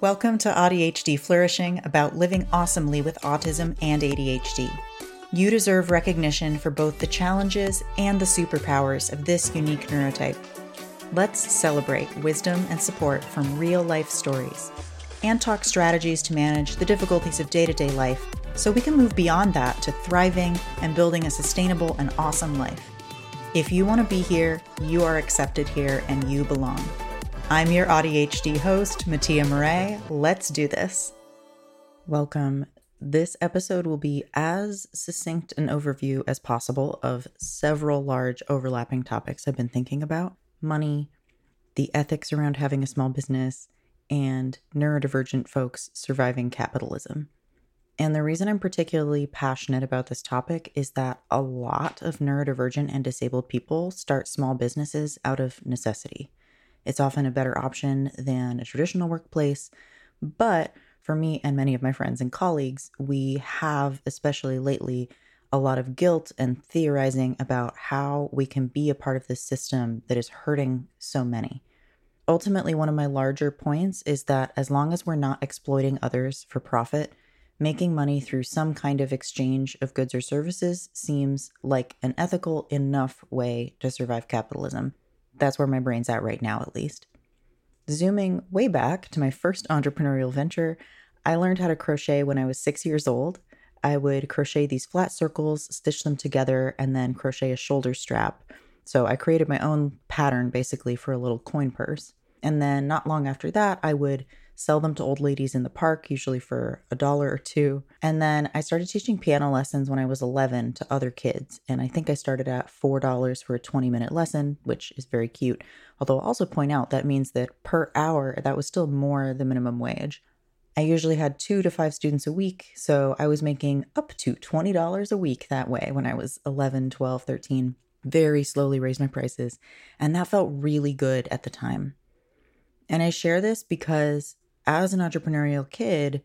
Welcome to AuDHD Flourishing about living awesomely with autism and ADHD. You deserve recognition for both the challenges and the superpowers of this unique neurotype. Let's celebrate wisdom and support from real life stories and talk strategies to manage the difficulties of day to day life so we can move beyond that to thriving and building a sustainable and awesome life. If you want to be here, you are accepted here and you belong. I'm your AuDHD host, Mattia Murray. Let's do this. Welcome. This episode will be as succinct an overview as possible of several large overlapping topics I've been thinking about money, the ethics around having a small business, and neurodivergent folks surviving capitalism. And the reason I'm particularly passionate about this topic is that a lot of neurodivergent and disabled people start small businesses out of necessity. It's often a better option than a traditional workplace. But for me and many of my friends and colleagues, we have, especially lately, a lot of guilt and theorizing about how we can be a part of this system that is hurting so many. Ultimately, one of my larger points is that as long as we're not exploiting others for profit, making money through some kind of exchange of goods or services seems like an ethical enough way to survive capitalism. That's where my brain's at right now, at least. Zooming way back to my first entrepreneurial venture, I learned how to crochet when I was six years old. I would crochet these flat circles, stitch them together, and then crochet a shoulder strap. So I created my own pattern basically for a little coin purse. And then not long after that, I would sell them to old ladies in the park, usually for a dollar or two. And then I started teaching piano lessons when I was 11 to other kids. And I think I started at $4 for a 20 minute lesson, which is very cute. Although I'll also point out that means that per hour, that was still more the minimum wage. I usually had two to five students a week, so I was making up to $20 a week that way when I was 11, 12, 13. Very slowly raised my prices, and that felt really good at the time. And I share this because as an entrepreneurial kid,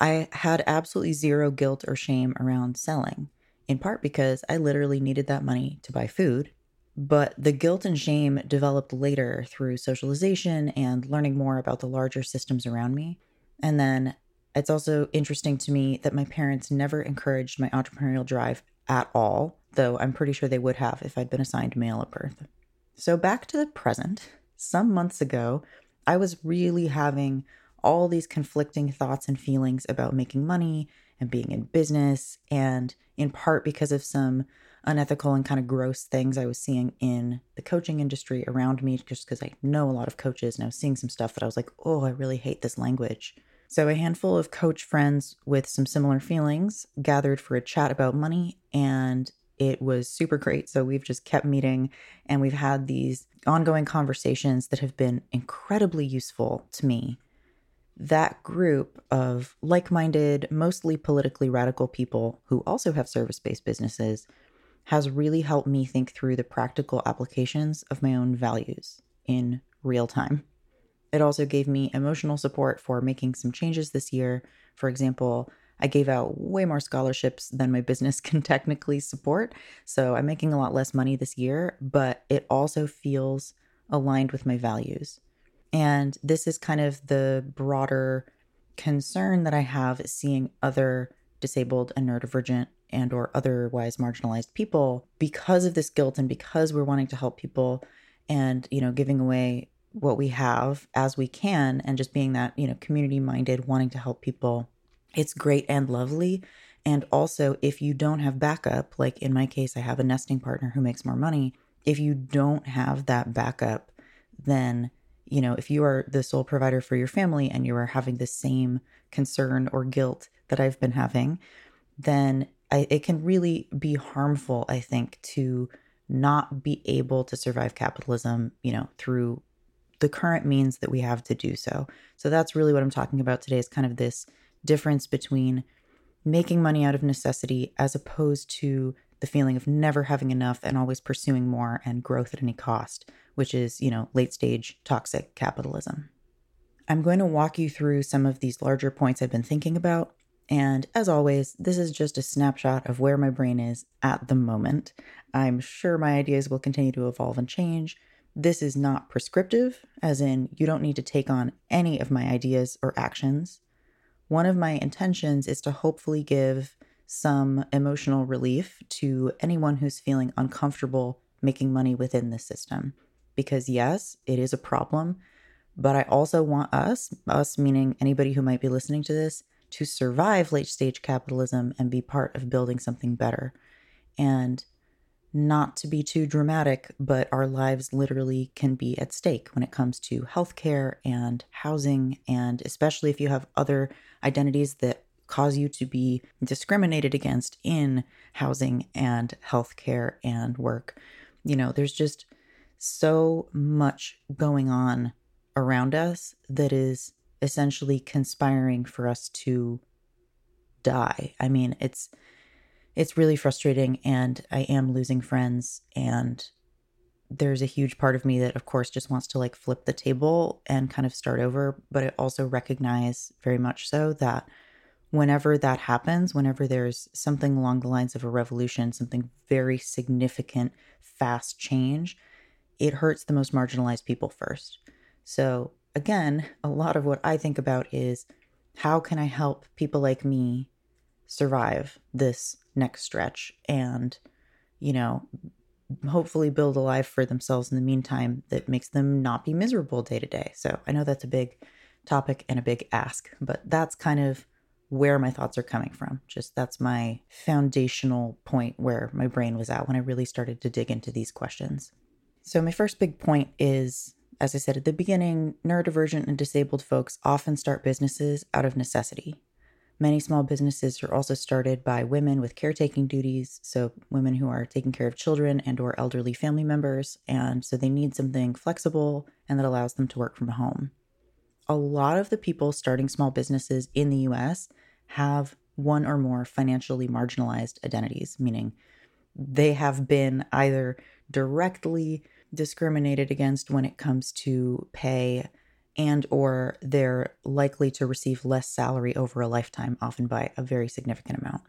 I had absolutely zero guilt or shame around selling, in part because I literally needed that money to buy food. But the guilt and shame developed later through socialization and learning more about the larger systems around me. And then it's also interesting to me that my parents never encouraged my entrepreneurial drive at all, though I'm pretty sure they would have if I'd been assigned male at birth. So back to the present. Some months ago, I was really having all these conflicting thoughts and feelings about making money and being in business, and in part because of some unethical and kind of gross things I was seeing in the coaching industry around me, just because I know a lot of coaches and I was seeing some stuff that I was like, oh, I really hate this language. So, a handful of coach friends with some similar feelings gathered for a chat about money, and it was super great. So, we've just kept meeting and we've had these ongoing conversations that have been incredibly useful to me that group of like minded, mostly politically radical people who also have service based businesses has really helped me think through the practical applications of my own values in real time. It also gave me emotional support for making some changes this year. For example, I gave out way more scholarships than my business can technically support. So I'm making a lot less money this year, but it also feels aligned with my values. And this is kind of the broader concern that I have seeing other disabled and neurodivergent and or otherwise marginalized people because of this guilt and because we're wanting to help people and you know giving away what we have as we can and just being that you know community minded wanting to help people. It's great and lovely. And also if you don't have backup like in my case I have a nesting partner who makes more money. If you don't have that backup then you know, if you are the sole provider for your family and you are having the same concern or guilt that I've been having, then I, it can really be harmful, I think, to not be able to survive capitalism, you know, through the current means that we have to do so. So that's really what I'm talking about today is kind of this difference between making money out of necessity as opposed to the feeling of never having enough and always pursuing more and growth at any cost, which is, you know, late stage toxic capitalism. I'm going to walk you through some of these larger points I've been thinking about. And as always, this is just a snapshot of where my brain is at the moment. I'm sure my ideas will continue to evolve and change, This is not prescriptive, as in, you don't need to take on any of my ideas or actions. One of my intentions is to hopefully give some emotional relief to anyone who's feeling uncomfortable making money within the system. Because, yes, it is a problem, but I also want us, us meaning anybody who might be listening to this, to survive late stage capitalism and be part of building something better. And not to be too dramatic, but our lives literally can be at stake when it comes to healthcare and housing, and especially if you have other identities that cause you to be discriminated against in housing and healthcare and work. You know, there's just so much going on around us that is essentially conspiring for us to die. I mean, it's it's really frustrating and I am losing friends and there's a huge part of me that of course just wants to like flip the table and kind of start over, but I also recognize very much so that whenever that happens, whenever there's something along the lines of a revolution, something very significant, fast change, it hurts the most marginalized people first. So, again, a lot of what I think about is how can I help people like me survive this next stretch and, you know, hopefully build a life for themselves in the meantime that makes them not be miserable day to day. So, I know that's a big topic and a big ask, but that's kind of where my thoughts are coming from. Just that's my foundational point where my brain was at when I really started to dig into these questions. So, my first big point is as I said at the beginning, neurodivergent and disabled folks often start businesses out of necessity. Many small businesses are also started by women with caretaking duties, so women who are taking care of children and or elderly family members, and so they need something flexible and that allows them to work from home. A lot of the people starting small businesses in the US have one or more financially marginalized identities, meaning they have been either directly discriminated against when it comes to pay and or they're likely to receive less salary over a lifetime often by a very significant amount.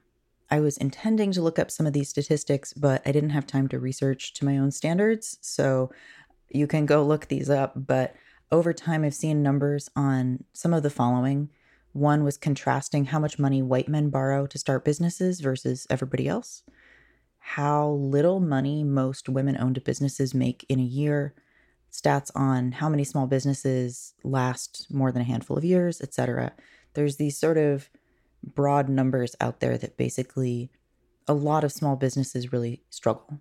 I was intending to look up some of these statistics, but I didn't have time to research to my own standards, so you can go look these up, but over time I've seen numbers on some of the following. One was contrasting how much money white men borrow to start businesses versus everybody else how little money most women owned businesses make in a year, stats on how many small businesses last more than a handful of years, etc. There's these sort of broad numbers out there that basically a lot of small businesses really struggle.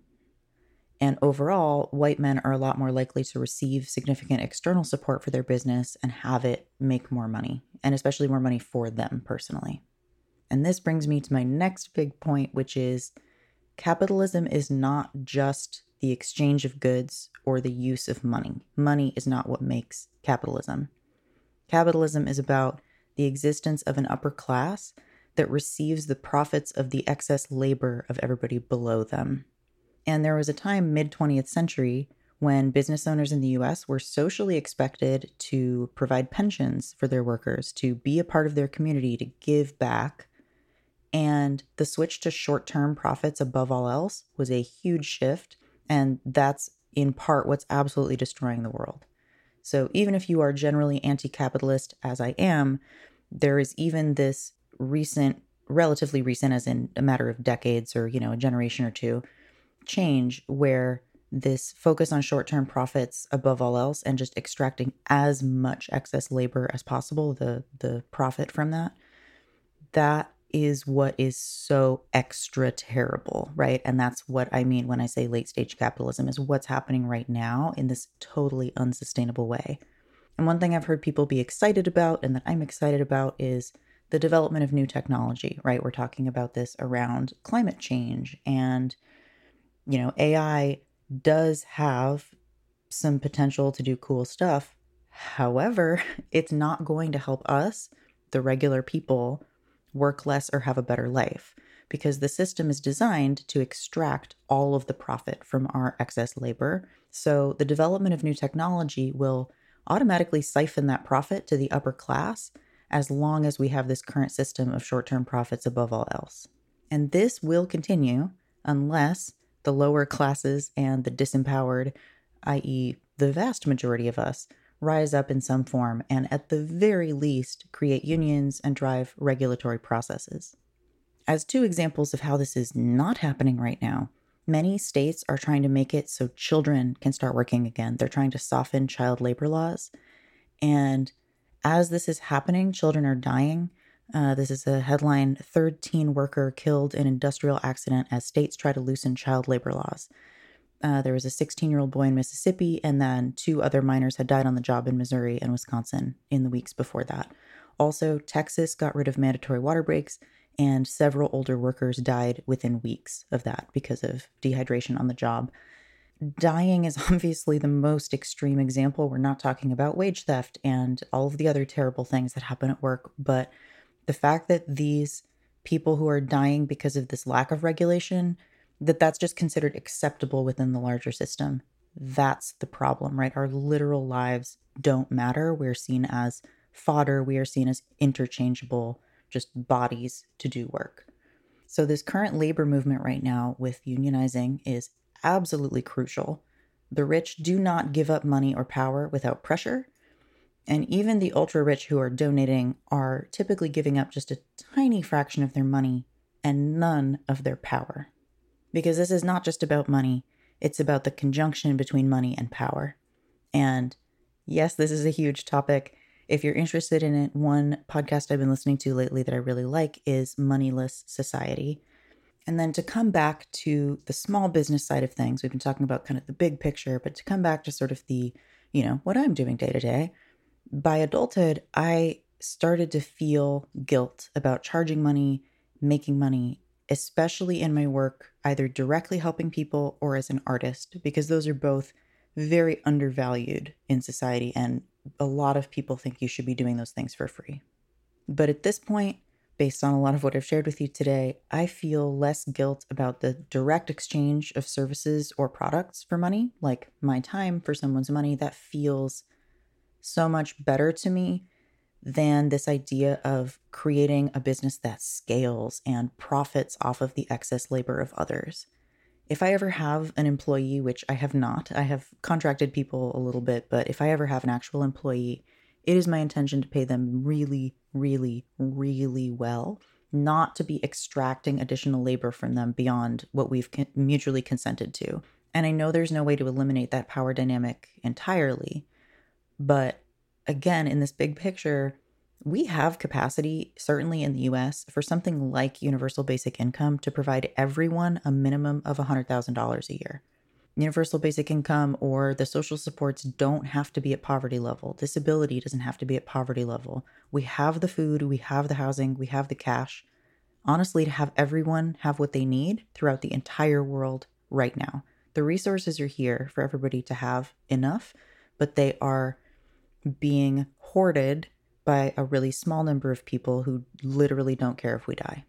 And overall, white men are a lot more likely to receive significant external support for their business and have it make more money, and especially more money for them personally. And this brings me to my next big point, which is Capitalism is not just the exchange of goods or the use of money. Money is not what makes capitalism. Capitalism is about the existence of an upper class that receives the profits of the excess labor of everybody below them. And there was a time, mid 20th century, when business owners in the US were socially expected to provide pensions for their workers, to be a part of their community, to give back and the switch to short term profits above all else was a huge shift. And that's in part what's absolutely destroying the world. So even if you are generally anti capitalist, as I am, there is even this recent, relatively recent, as in a matter of decades or, you know, a generation or two, change where this focus on short term profits above all else and just extracting as much excess labor as possible, the, the profit from that, that is what is so extra terrible, right? And that's what I mean when I say late stage capitalism is what's happening right now in this totally unsustainable way. And one thing I've heard people be excited about and that I'm excited about is the development of new technology, right? We're talking about this around climate change and you know, AI does have some potential to do cool stuff. However, it's not going to help us, the regular people, work less, or have a better life because the system is designed to extract all of the profit from our excess labor. So the development of new technology will automatically siphon that profit to the upper class as long as we have this current system of short term profits above all else. And this will continue unless the lower classes and the disempowered, i.e., the vast majority of us rise up in some form and, at the very least, create unions and drive regulatory processes. As two examples of how this is not happening right now, many states are trying to make it so children can start working again. They're trying to soften child labor laws. And as this is happening, children are dying. Uh, this is a headline Third teen worker killed in industrial accident as states try to loosen child labor laws. Uh, there was a 16 year old boy in Mississippi, and then two other minors had died on the job in Missouri and Wisconsin in the weeks before that. Also, Texas got rid of mandatory water breaks, and several older workers died within weeks of that because of dehydration on the job. Dying is obviously the most extreme example. We're not talking about wage theft and all of the other terrible things that happen at work, but the fact that these people who are dying because of this lack of regulation that that's just considered acceptable within the larger system. That's the problem right? Our literal lives don't matter. We're seen as fodder. We are seen as interchangeable just bodies to do work. So this current labor movement right now with unionizing is absolutely crucial. The rich do not give up money or power without pressure and even the ultra rich who are donating are typically giving up just a tiny fraction of their money and none of their power. Because this is not just about money, it's about the conjunction between money and power. And yes, this is a huge topic. If you're interested in it, one podcast I've been listening to lately that I really like is Moneyless Society. And then to come back to the small business side of things, we've been talking about kind of the big picture, but to come back to sort of the, you know, what I'm doing day to day, by adulthood, I started to feel guilt about charging money, making money, especially in my work, either directly helping people or as an artist, because those are both very undervalued in society. And a lot of people think you should be doing those things for free. But at this point, based on a lot of what I've shared with you today, I feel less guilt about the direct exchange of services or products for money, like my time for someone's money. That feels so much better to me than this idea of creating a business that scales and profits off of the excess labor of others. If I ever have an employee, which I have not, I have contracted people a little bit, but if I ever have an actual employee, it is my intention to pay them really, really, really well, not to be extracting additional labor from them beyond what we've mutually consented to. And I know there's no way to eliminate that power dynamic entirely, but again, in this big picture, we have capacity, certainly in the US, for something like universal basic income to provide everyone a minimum of $100,000 a year. Universal basic income or the social supports don't have to be at poverty level. Disability doesn't have to be at poverty level. We have the food, we have the housing, we have the cash. Honestly, to have everyone have what they need throughout the entire world right now. The resources are here for everybody to have enough, but they are being hoarded by a really small number of people who literally don't care if we die.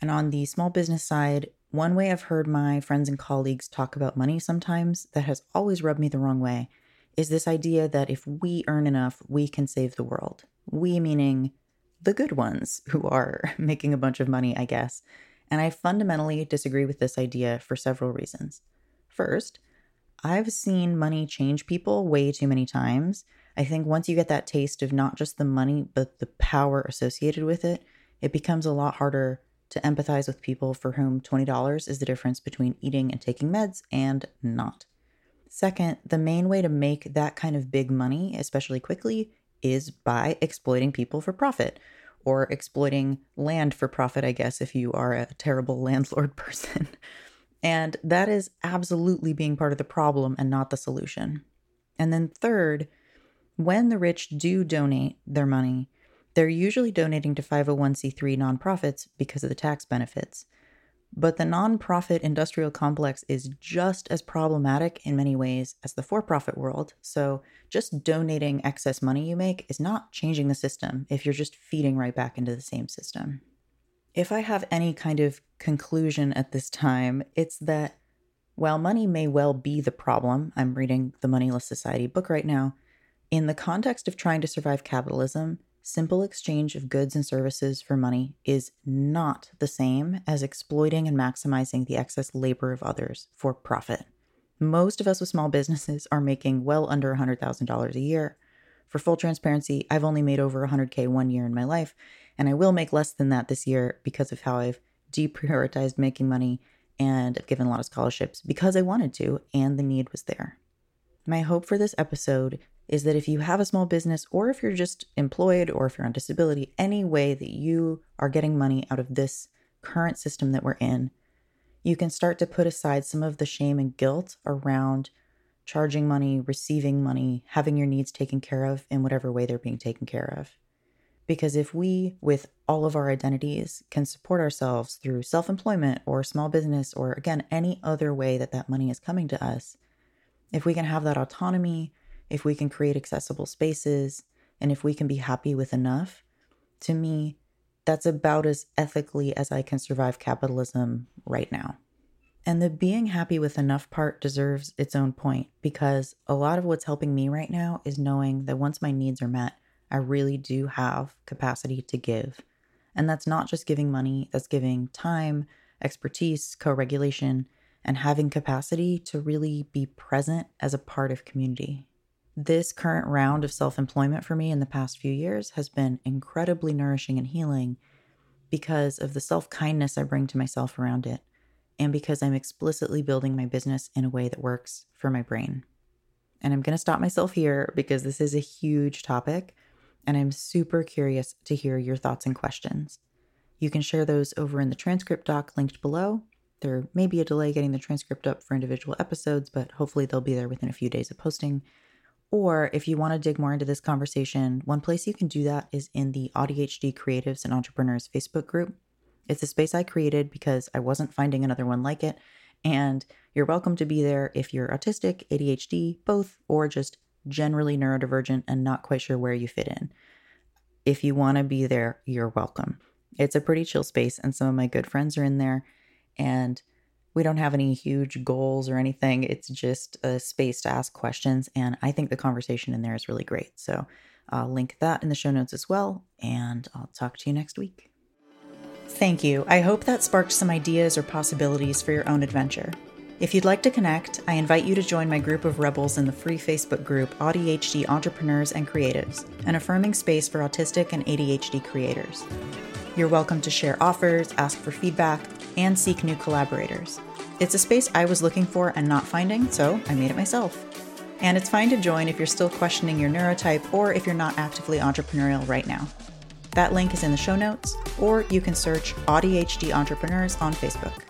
And on the small business side, one way I've heard my friends and colleagues talk about money sometimes that has always rubbed me the wrong way is this idea that if we earn enough, we can save the world. We meaning the good ones who are making a bunch of money, I guess. And I fundamentally disagree with this idea for several reasons. First, I've seen money change people way too many times. I think once you get that taste of not just the money, but the power associated with it, it becomes a lot harder to empathize with people for whom $20 is the difference between eating and taking meds and not. Second, the main way to make that kind of big money, especially quickly, is by exploiting people for profit or exploiting land for profit, I guess, if you are a terrible landlord person. And that is absolutely being part of the problem and not the solution. And then, third, when the rich do donate their money, they're usually donating to 501c3 nonprofits because of the tax benefits. But the nonprofit industrial complex is just as problematic in many ways as the for profit world. So, just donating excess money you make is not changing the system if you're just feeding right back into the same system. If I have any kind of conclusion at this time, it's that while money may well be the problem, I'm reading the Moneyless Society book right now, in the context of trying to survive capitalism, simple exchange of goods and services for money is not the same as exploiting and maximizing the excess labor of others for profit. Most of us with small businesses are making well under $100,000 a year. For full transparency, I've only made over 100K one year in my life, and I will make less than that this year because of how I've deprioritized making money and I've given a lot of scholarships because I wanted to and the need was there. My hope for this episode is that if you have a small business or if you're just employed or if you're on disability, any way that you are getting money out of this current system that we're in, you can start to put aside some of the shame and guilt around charging money, receiving money, having your needs taken care of in whatever way they're being taken care of. Because if we, with all of our identities, can support ourselves through self employment or small business or again, any other way that that money is coming to us, if we can have that autonomy, if we can create accessible spaces, and if we can be happy with enough, to me, that's about as ethically as I can survive capitalism right now. And the being happy with enough part deserves its own point because a lot of what's helping me right now is knowing that once my needs are met, I really do have capacity to give. And that's not just giving money, that's giving time, expertise, co regulation, and having capacity to really be present as a part of community. This current round of self employment for me in the past few years has been incredibly nourishing and healing because of the self kindness I bring to myself around it, and because I'm explicitly building my business in a way that works for my brain. And I'm going to stop myself here because this is a huge topic, and I'm super curious to hear your thoughts and questions. You can share those over in the transcript doc linked below. There may be a delay getting the transcript up for individual episodes, but hopefully they'll be there within a few days of posting. Or if you want to dig more into this conversation, one place you can do that is in the AuDHD Creatives and Entrepreneurs Facebook group. It's a space I created because I wasn't finding another one like it. And you're welcome to be there if you're autistic, ADHD, both, or just generally neurodivergent and not quite sure where you fit in. If you want to be there, you're welcome. It's a pretty chill space, and some of my good friends are in there. And we don't have any huge goals or anything. It's just a space to ask questions. And I think the conversation in there is really great. So I'll link that in the show notes as well. And I'll talk to you next week. Thank you. I hope that sparked some ideas or possibilities for your own adventure. If you'd like to connect, I invite you to join my group of rebels in the free Facebook group AuDHD Entrepreneurs and Creatives, an affirming space for autistic and ADHD creators. You're welcome to share offers, ask for feedback, and seek new collaborators. It's a space I was looking for and not finding, so I made it myself. And it's fine to join if you're still questioning your neurotype or if you're not actively entrepreneurial right now. That link is in the show notes, or you can search AuDHD Entrepreneurs on Facebook.